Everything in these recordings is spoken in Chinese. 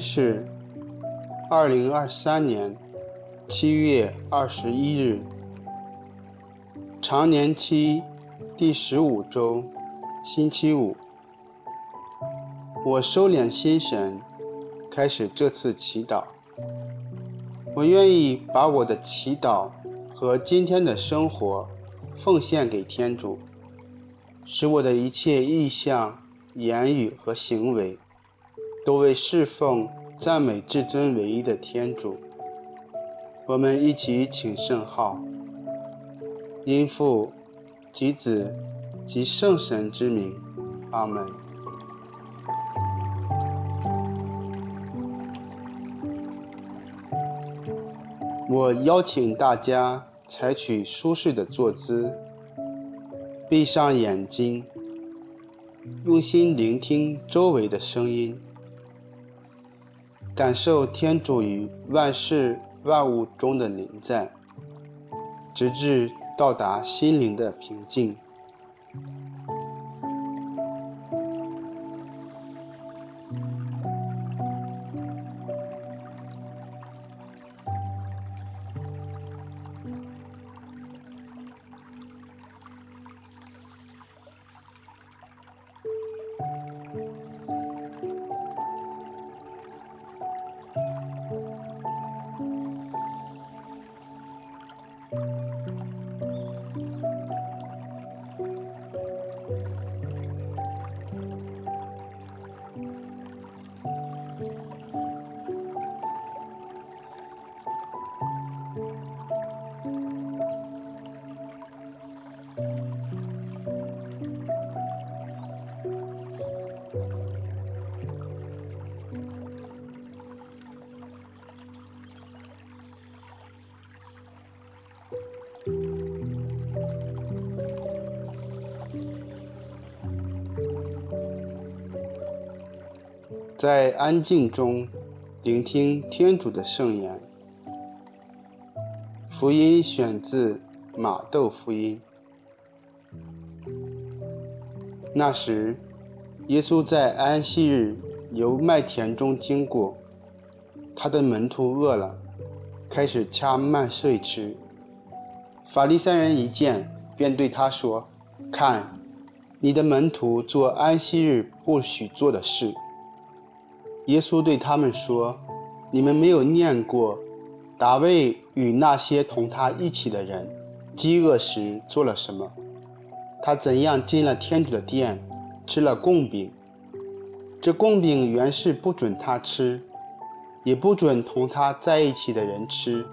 是二零二三年七月二十一日，常年期第十五周，星期五。我收敛心神，开始这次祈祷。我愿意把我的祈祷和今天的生活奉献给天主，使我的一切意向、言语和行为都为侍奉、赞美至尊唯一的天主。我们一起请圣号，因父及子及圣神之名，阿门。我邀请大家采取舒适的坐姿，闭上眼睛，用心聆听周围的声音，感受天主于万事万物中的临在，直至到达心灵的平静。在安静中聆听天主的圣言。福音选自马窦福音。那时，耶稣在安息日由麦田中经过，他的门徒饿了，开始掐麦穗吃。法利赛人一见，便对他说：“看，你的门徒做安息日不许做的事。”耶稣对他们说：“你们没有念过，大卫与那些同他一起的人，饥饿时做了什么？他怎样进了天主的殿，吃了供饼？这供饼原是不准他吃，也不准同他在一起的人吃，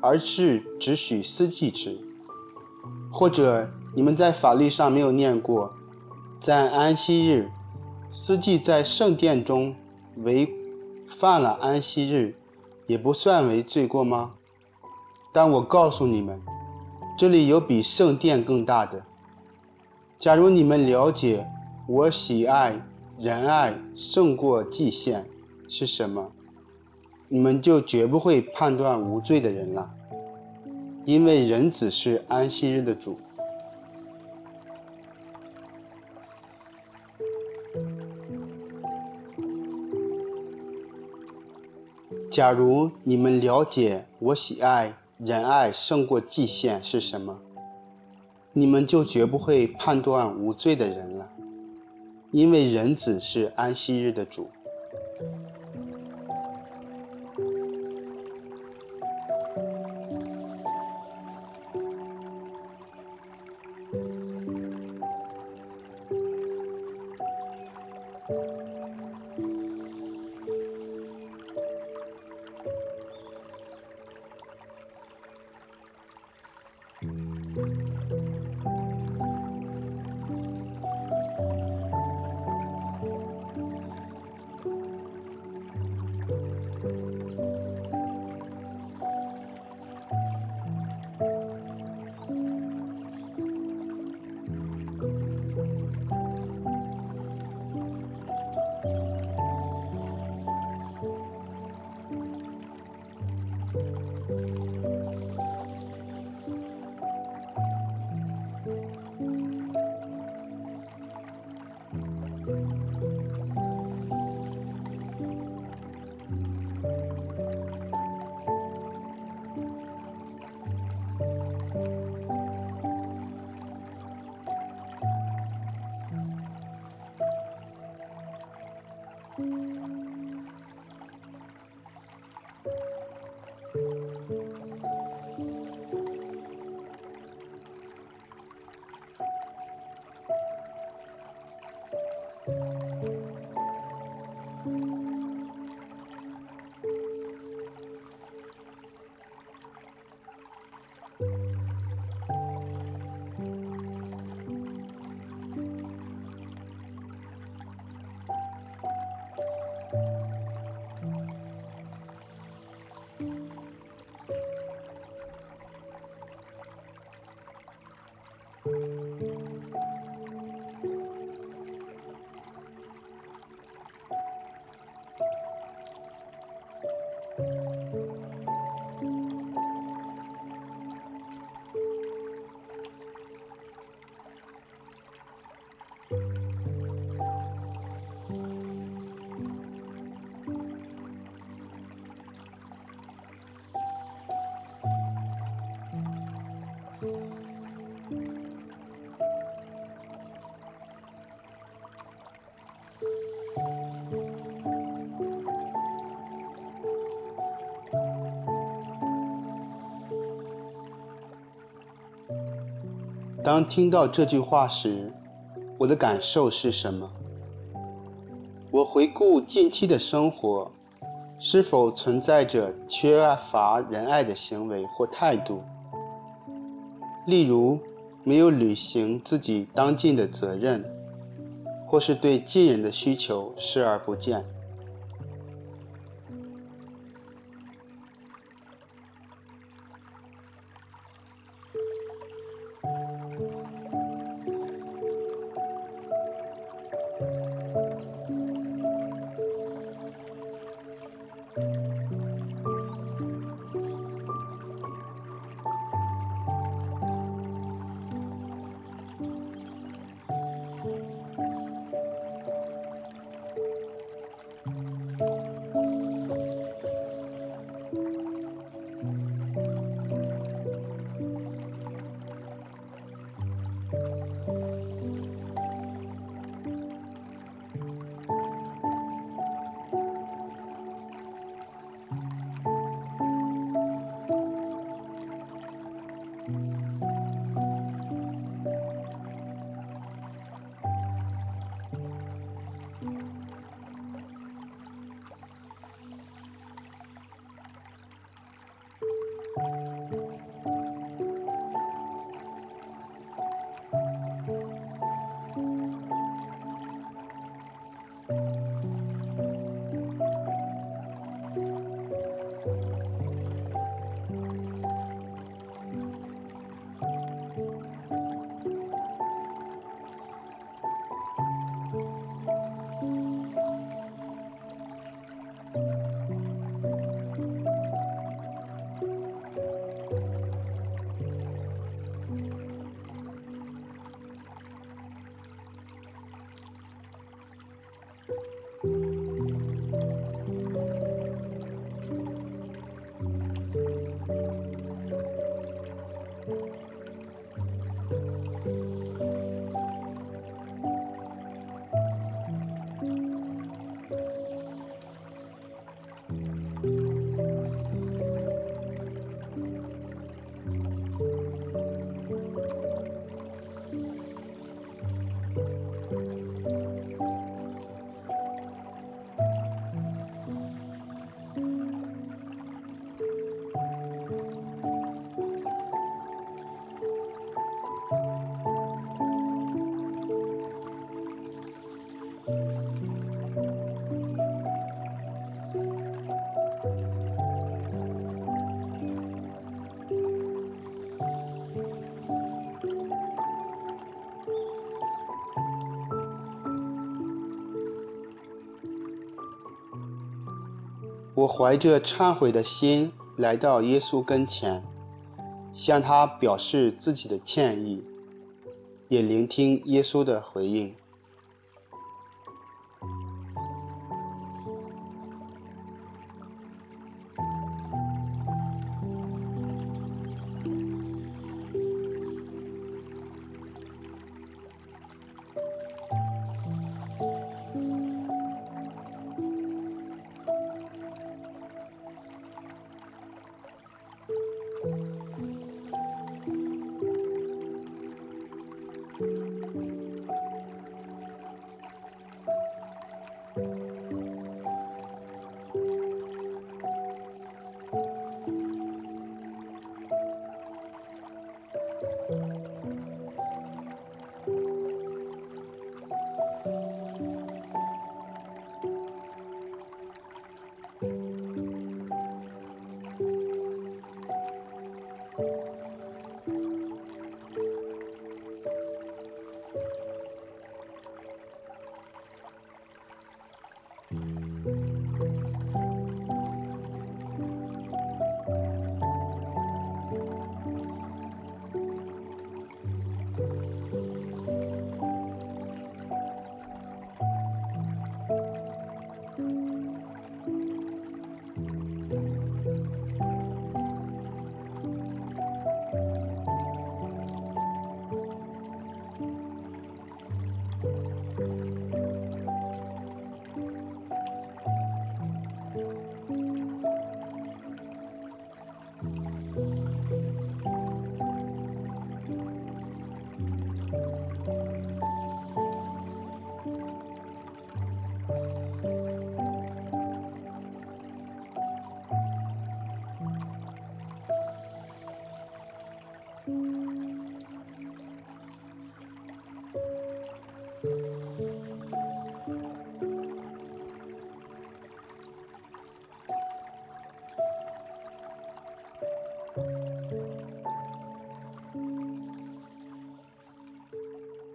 而是只许司祭吃。或者你们在法律上没有念过，在安息日，司祭在圣殿中。”违犯了安息日，也不算为罪过吗？但我告诉你们，这里有比圣殿更大的。假如你们了解我喜爱仁爱胜过祭献是什么，你们就绝不会判断无罪的人了，因为人子是安息日的主。假如你们了解我喜爱仁爱胜过祭献是什么，你们就绝不会判断无罪的人了，因为仁子是安息日的主。当听到这句话时，我的感受是什么？我回顾近期的生活，是否存在着缺乏仁爱的行为或态度？例如，没有履行自己当尽的责任，或是对近人的需求视而不见。我怀着忏悔的心来到耶稣跟前，向他表示自己的歉意，也聆听耶稣的回应。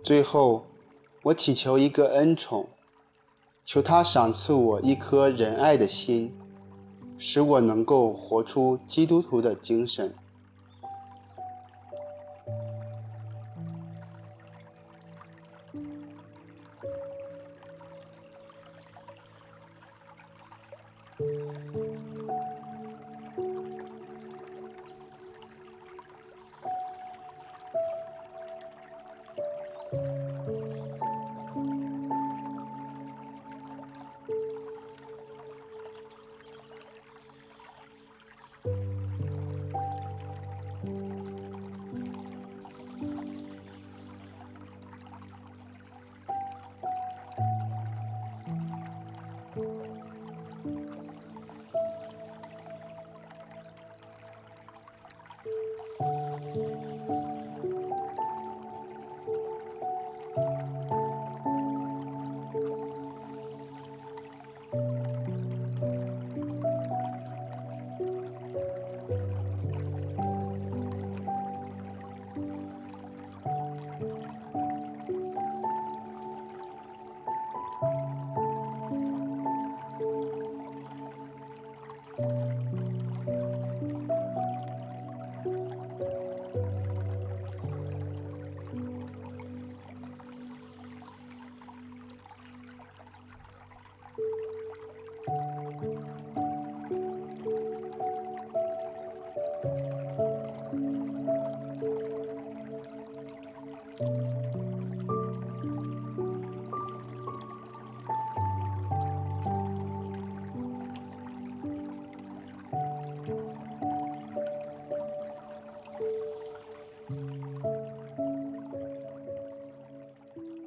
最后，我祈求一个恩宠，求他赏赐我一颗仁爱的心，使我能够活出基督徒的精神。